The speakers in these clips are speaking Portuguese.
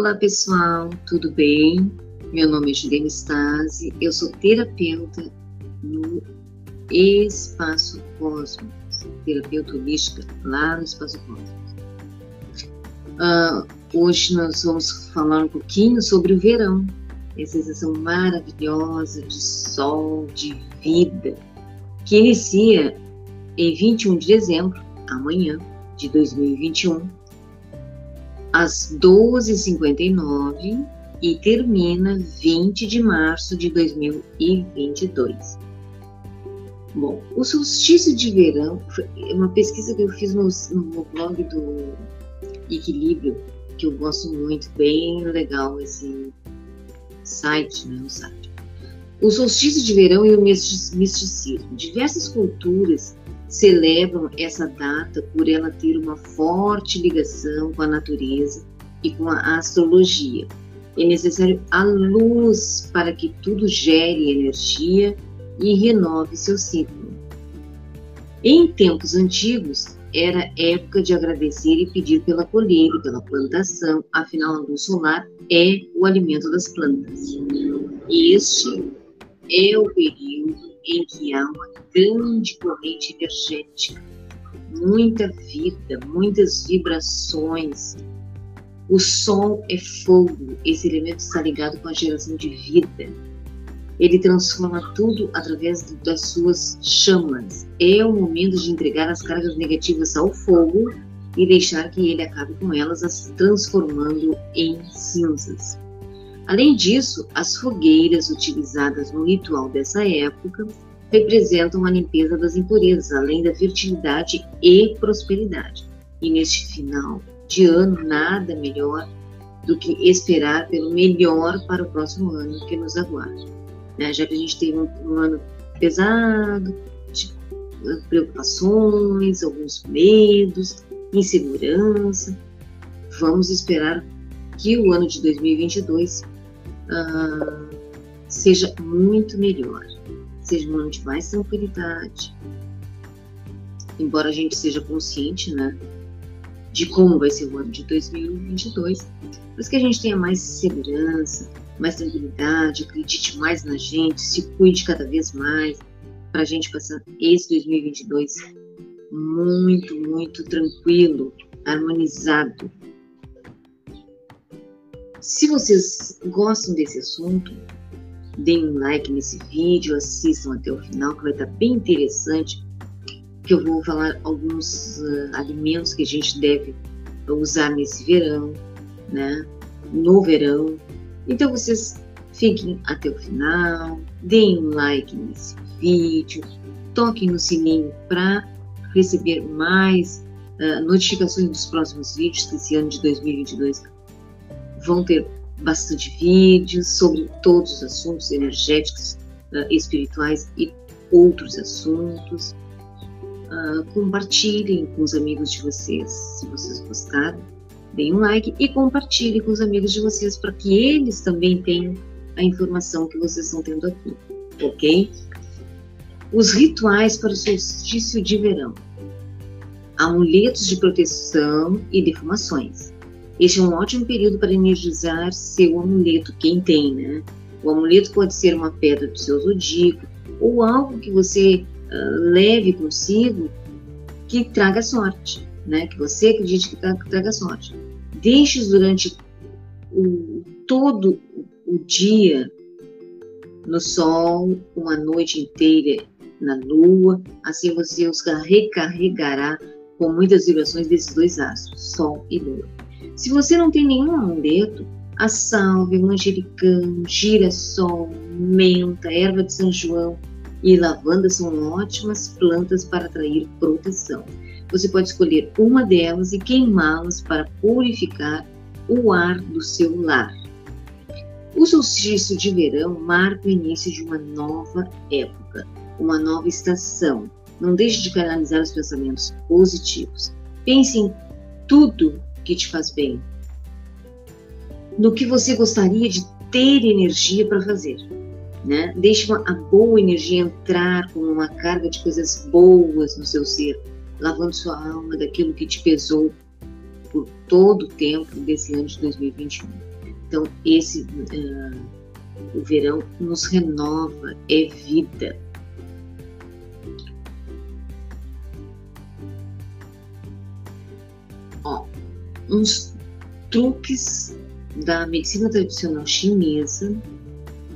Olá pessoal, tudo bem? Meu nome é Juliana Stasi, eu sou terapeuta no Espaço Cosmos, terapeuta holística lá no Espaço Cosmos. Uh, hoje nós vamos falar um pouquinho sobre o verão, essa sensação maravilhosa de sol, de vida, que inicia em 21 de dezembro, amanhã de 2021, às 12h59 e termina 20 de março de 2022. Bom, o solstício de verão é uma pesquisa que eu fiz no, no blog do Equilíbrio, que eu gosto muito, bem legal esse site, né, o site. O solstício de verão e o misticismo. Diversas culturas celebram essa data por ela ter uma forte ligação com a natureza e com a astrologia. É necessário a luz para que tudo gere energia e renove seu ciclo. Em tempos antigos, era época de agradecer e pedir pela colheita, pela plantação, afinal, a luz solar é o alimento das plantas. Este é o período em que há uma grande corrente energética, muita vida, muitas vibrações. O Sol é fogo, esse elemento está ligado com a geração de vida. Ele transforma tudo através das suas chamas. É o momento de entregar as cargas negativas ao fogo e deixar que ele acabe com elas, as transformando em cinzas. Além disso, as fogueiras utilizadas no ritual dessa época representam a limpeza das impurezas, além da fertilidade e prosperidade. E neste final de ano, nada melhor do que esperar pelo melhor para o próximo ano que nos aguarda. Né? Já que a gente teve um, um ano pesado, de preocupações, alguns medos, insegurança, vamos esperar que o ano de 2022 uh, seja muito melhor, seja de mais tranquilidade. Embora a gente seja consciente, né, de como vai ser o ano de 2022, mas que a gente tenha mais segurança, mais tranquilidade, acredite mais na gente, se cuide cada vez mais, para a gente passar esse 2022 muito, muito tranquilo, harmonizado, se vocês gostam desse assunto, deem um like nesse vídeo, assistam até o final, que vai estar bem interessante, que eu vou falar alguns uh, alimentos que a gente deve usar nesse verão, né? No verão. Então vocês fiquem até o final, deem um like nesse vídeo, toquem no sininho para receber mais uh, notificações dos próximos vídeos desse ano de 2022 vão ter bastante vídeos sobre todos os assuntos energéticos, uh, espirituais e outros assuntos. Uh, compartilhem com os amigos de vocês, se vocês gostaram. Deem um like e compartilhem com os amigos de vocês para que eles também tenham a informação que vocês estão tendo aqui, ok? Os rituais para o solstício de verão: amuletos de proteção e defumações. Este é um ótimo período para energizar seu amuleto, quem tem, né? O amuleto pode ser uma pedra do seu zodíaco ou algo que você uh, leve consigo que traga sorte, né? Que você acredite que, tra traga sorte. Deixe-os durante o, todo o dia no sol, uma noite inteira na lua, assim você os recarregará com muitas vibrações desses dois astros, sol e lua. Se você não tem nenhum amuleto, a salve, manjericão, girassol, menta, erva de São João e lavanda são ótimas plantas para atrair proteção. Você pode escolher uma delas e queimá-las para purificar o ar do seu lar. O solstício de verão marca o início de uma nova época, uma nova estação. Não deixe de canalizar os pensamentos positivos. Pense em tudo que te faz bem, no que você gostaria de ter energia para fazer. Né? Deixe a boa energia entrar com uma carga de coisas boas no seu ser, lavando sua alma daquilo que te pesou por todo o tempo desse ano de 2021. Então, esse uh, o verão nos renova, é vida. Uns truques da medicina tradicional chinesa,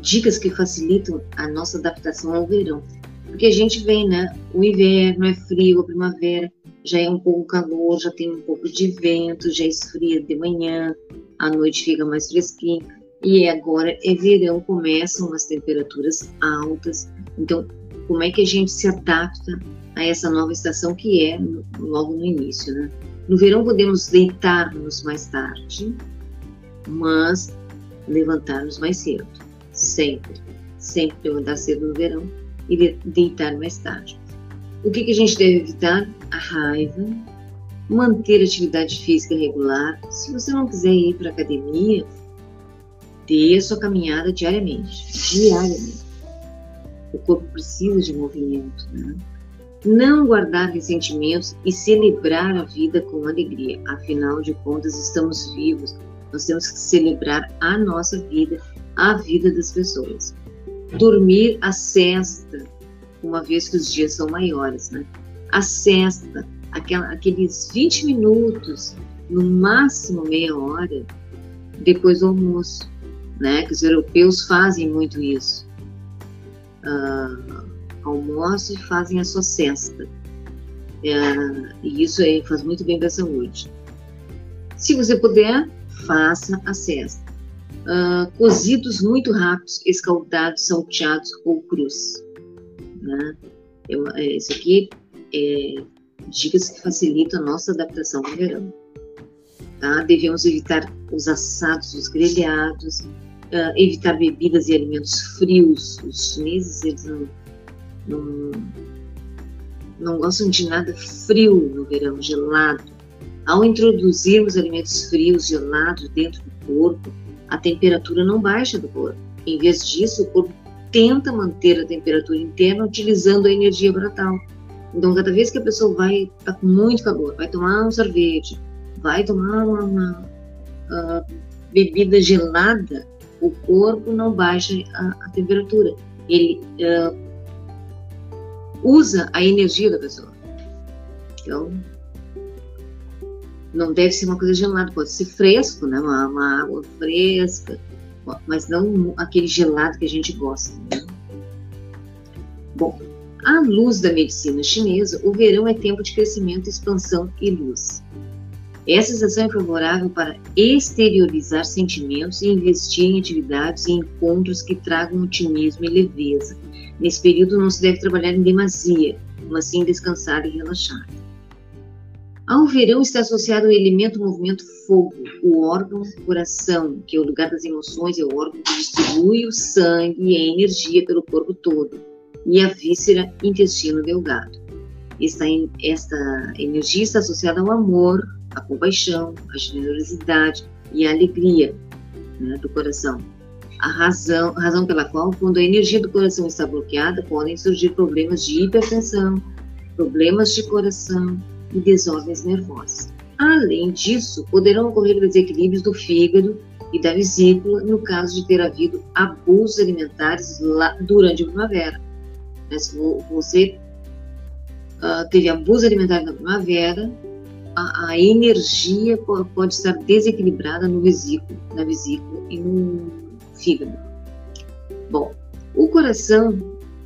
dicas que facilitam a nossa adaptação ao verão. Porque a gente vem, né? O inverno é frio, a primavera já é um pouco calor, já tem um pouco de vento, já esfria de manhã, à noite fica mais fresquinho. E agora é verão, começam as temperaturas altas. Então, como é que a gente se adapta a essa nova estação que é logo no início, né? No verão podemos deitar-nos mais tarde, mas levantar-nos mais cedo, sempre, sempre levantar cedo no verão e deitar mais tarde. O que, que a gente deve evitar? A raiva, manter atividade física regular. Se você não quiser ir para academia, dê a sua caminhada diariamente, diariamente. O corpo precisa de movimento, né? Não guardar ressentimentos e celebrar a vida com alegria. Afinal de contas, estamos vivos. Nós temos que celebrar a nossa vida, a vida das pessoas. Dormir a cesta, uma vez que os dias são maiores, né? A cesta, aquela, aqueles 20 minutos, no máximo meia hora, depois do almoço, né? Que os europeus fazem muito isso. Uh, almoço e fazem a sua cesta. Uh, e isso aí faz muito bem para a saúde. Se você puder, faça a cesta. Uh, cozidos muito rápidos, escaldados, salteados ou crus. Né? Eu, é, aqui é dicas que facilitam a nossa adaptação ao verão. Tá? Devemos evitar os assados, os grelhados, uh, evitar bebidas e alimentos frios. Os chineses eles não, não, gostam de nada frio no verão, gelado. Ao introduzirmos alimentos frios, gelados dentro do corpo, a temperatura não baixa do corpo. Em vez disso, o corpo tenta manter a temperatura interna utilizando a energia bratal. Então, cada vez que a pessoa vai, está com muito calor, vai tomar um sorvete, vai tomar uma, uma uh, bebida gelada, o corpo não baixa a, a temperatura. Ele uh, usa a energia da pessoa. Então, não deve ser uma coisa gelada, pode ser fresco, né? Uma, uma água fresca, mas não aquele gelado que a gente gosta. Né? Bom, à luz da medicina chinesa, o verão é tempo de crescimento, expansão e luz. Essa estação é favorável para exteriorizar sentimentos e investir em atividades e encontros que tragam otimismo e leveza. Nesse período não se deve trabalhar em demasia, mas sim descansar e relaxar. Ao verão está associado o elemento movimento fogo, o órgão coração, que é o lugar das emoções, é o órgão que distribui o sangue e a energia pelo corpo todo, e a víscera intestino delgado. Esta, esta energia está associada ao amor, à compaixão, à generosidade e à alegria né, do coração. A razão, a razão pela qual, quando a energia do coração está bloqueada, podem surgir problemas de hipertensão, problemas de coração, e desordens nervosas. Além disso, poderão ocorrer desequilíbrios do fígado e da vesícula no caso de ter havido abusos alimentares lá durante a primavera. Se você uh, teve abuso alimentar na primavera, a, a, energia pode estar desequilibrada no vesículo, na vesícula e no fígado. Bom, o coração,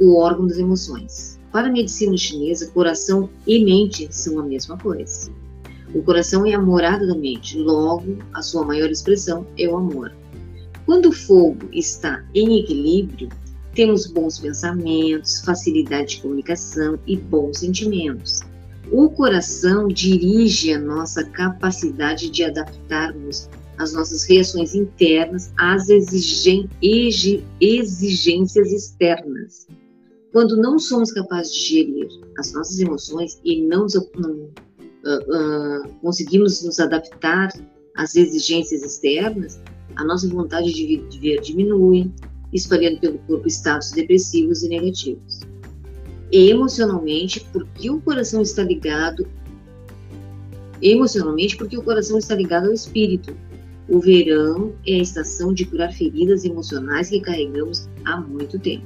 o órgão das emoções. Para a medicina chinesa, coração e mente são a mesma coisa. O coração é a morada da mente, logo, a sua maior expressão é o amor. Quando o fogo está em equilíbrio, temos bons pensamentos, facilidade de comunicação e bons sentimentos. O coração dirige a nossa capacidade de adaptarmos as nossas reações internas às exigências externas. Quando não somos capazes de gerir as nossas emoções e não, não uh, uh, conseguimos nos adaptar às exigências externas, a nossa vontade de viver diminui, espalhando pelo corpo estados depressivos e negativos. E emocionalmente, porque o coração está ligado emocionalmente porque o coração está ligado ao espírito O verão é a estação de curar feridas emocionais que carregamos há muito tempo.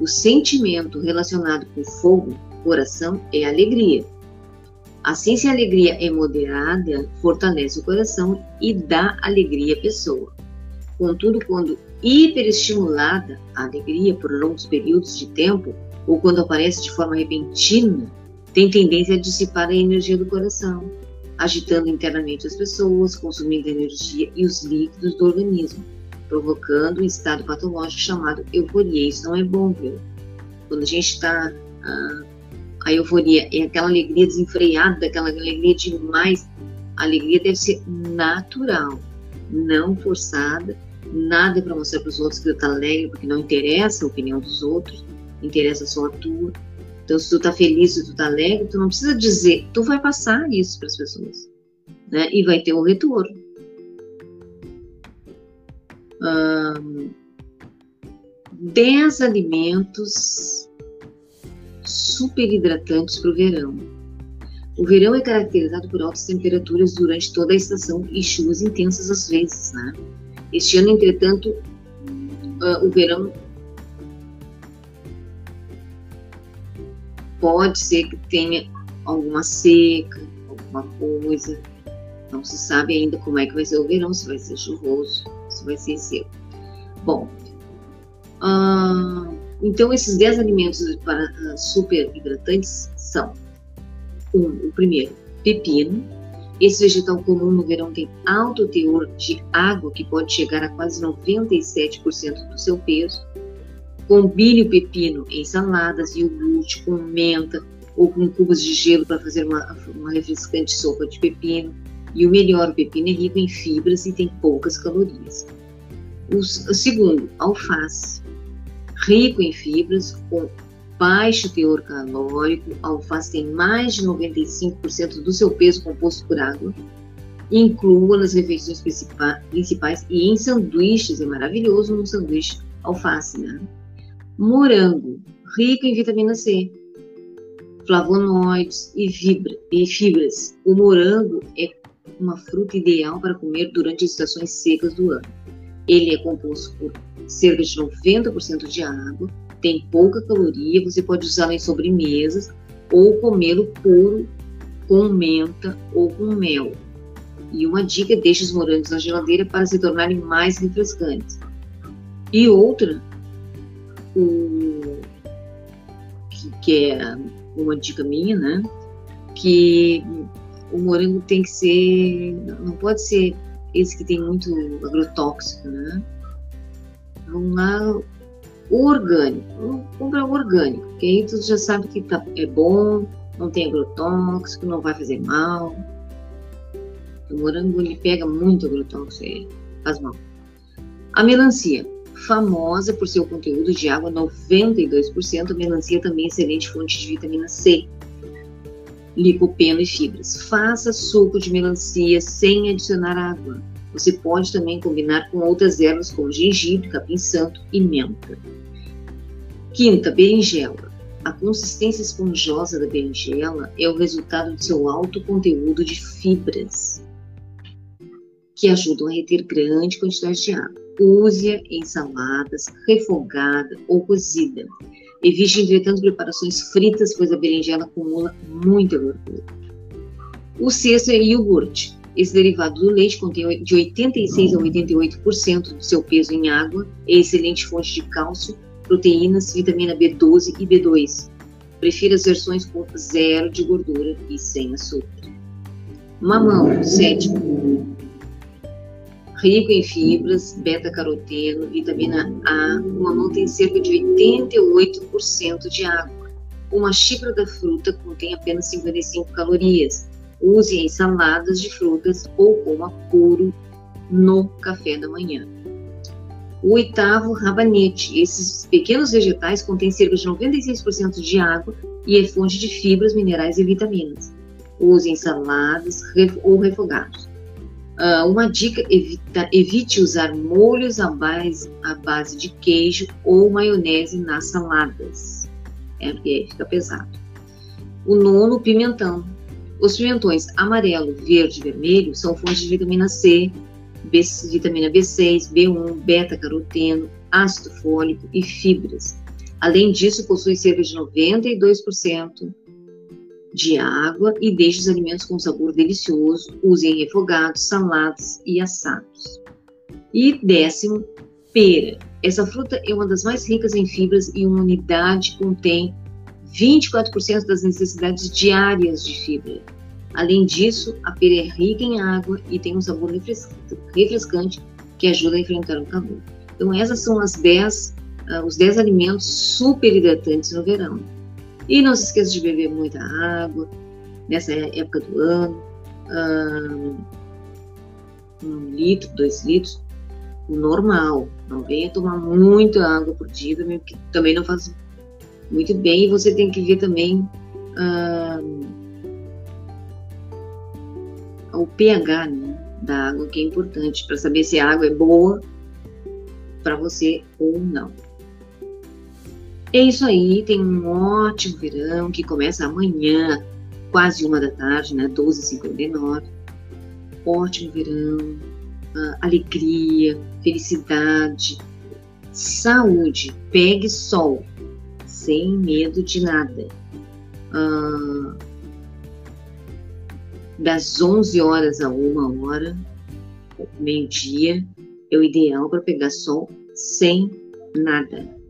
O sentimento relacionado com fogo, coração, é alegria. Assim, se a alegria é moderada, fortalece o coração e dá alegria à pessoa. Contudo, quando hiperestimulada, a alegria por longos períodos de tempo, ou quando aparece de forma repentina, tem tendência a dissipar a energia do coração, agitando internamente as pessoas, consumindo a energia e os líquidos do organismo, provocando um estado patológico chamado euforia. Isso não é bom, viu? Quando a gente está. Ah, a euforia é aquela alegria desenfreada, aquela alegria demais. A alegria deve ser natural, não forçada. Nada para mostrar para os outros que tu está alegre, porque não interessa a opinião dos outros, interessa só a tua. Então, se tu tá feliz, se tu tá alegre, tu não precisa dizer, tu vai passar isso para as pessoas, né? E vai ter um retorno. Hum, dez alimentos super hidratantes para o verão. O verão é caracterizado por altas temperaturas durante toda a estação e chuvas intensas às vezes, né? Este ano, entretanto, uh, o verão pode ser que tenha alguma seca, alguma coisa. Não se sabe ainda como é que vai ser o verão, se vai ser chuvoso, se vai ser seco. Bom, uh, então esses 10 alimentos para, uh, super hidratantes são um, o primeiro, pepino. Esse vegetal comum no verão tem alto teor de água, que pode chegar a quase 97% do seu peso. Combine o pepino em saladas, iogurte com menta ou com cubos de gelo para fazer uma, uma refrescante sopa de pepino. E o melhor, o pepino é rico em fibras e tem poucas calorias. O, o segundo, alface. Rico em fibras, com baixo teor calórico, a alface tem mais de 95% do seu peso composto por água. Inclua nas refeições principais e em sanduíches, é maravilhoso um sanduíche alface, né? Morango, rico em vitamina C, flavonoides e, vibra, e fibras. O morango é uma fruta ideal para comer durante as estações secas do ano. Ele é composto por cerca de 90% de água, tem pouca caloria, você pode usá-lo em sobremesas ou comê-lo puro com menta ou com mel. E uma dica, deixe os morangos na geladeira para se tornarem mais refrescantes. E outra o, que, que é uma dica minha, né? Que o morango tem que ser, não pode ser esse que tem muito agrotóxico, né? Vamos lá, o orgânico, vamos comprar o orgânico, porque aí tu já sabe que tá, é bom, não tem agrotóxico, não vai fazer mal. O morango ele pega muito agrotóxico, faz mal. A melancia, famosa por seu conteúdo de água 92%, a melancia também é excelente fonte de vitamina C, licopeno e fibras. Faça suco de melancia sem adicionar água. Você pode também combinar com outras ervas como gengibre, capim-santo e menta. Quinta, berinjela. A consistência esponjosa da berinjela é o resultado de seu alto conteúdo de fibras, que ajudam a reter grande quantidade de água. Use-a em saladas, refogada ou cozida. Evite, entretanto, preparações fritas, pois a berinjela acumula muita gordura. O sexto é iogurte. Esse derivado do leite contém de 86 a 88% do seu peso em água, é excelente fonte de cálcio, proteínas, vitamina B12 e B2. Prefira as versões com zero de gordura e sem açúcar. Mamão, sétimo rico em fibras, beta-caroteno, vitamina A, o mamão tem cerca de 88% de água. Uma xícara da fruta contém apenas 55 calorias. Use em saladas de frutas ou coma puro no café da manhã. O oitavo, rabanete. Esses pequenos vegetais contêm cerca de 96% de água e é fonte de fibras, minerais e vitaminas. Use em saladas ou refogados. Uh, uma dica: evita, evite usar molhos à base, à base de queijo ou maionese nas saladas, é porque fica pesado. O nono, pimentão. Os pimentões amarelo, verde e vermelho são fontes de vitamina C, B, vitamina B6, B1, beta-caroteno, ácido fólico e fibras. Além disso, possui cerca de 92% de água e deixa os alimentos com sabor delicioso. Use em refogados, saladas e assados. E décimo, pera. Essa fruta é uma das mais ricas em fibras e uma unidade contém 24% das necessidades diárias de fibra. Além disso, a pera é rica em água e tem um sabor refrescante que ajuda a enfrentar o calor. Então, essas são as 10, uh, os 10 alimentos super hidratantes no verão. E não se esqueça de beber muita água nessa época do ano. Uh, um litro, dois litros, o normal. Não venha tomar muita água por dia, também, porque também não faz muito bem. E você tem que ver também uh, o pH né, da água, que é importante para saber se a água é boa para você ou não. É isso aí, tem um ótimo verão que começa amanhã, quase uma da tarde, né? 12h59. Ótimo verão, uh, alegria, felicidade, saúde. Pegue sol, sem medo de nada. Uh, das 11 horas a 1 hora, meio-dia, é o ideal para pegar sol sem nada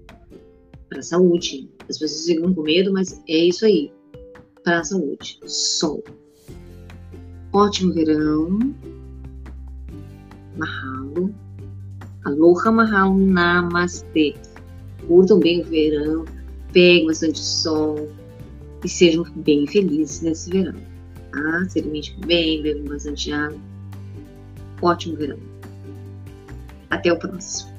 para a saúde. As pessoas ficam com medo, mas é isso aí. Para a saúde. Sol. Ótimo verão. Mahalo. Aloha Mahalo Namastê. Curtam bem o verão. Peguem bastante sol. E sejam bem felizes nesse verão. Tá? Se alimentem bem, bebam bastante água. Ótimo verão. Até o próximo.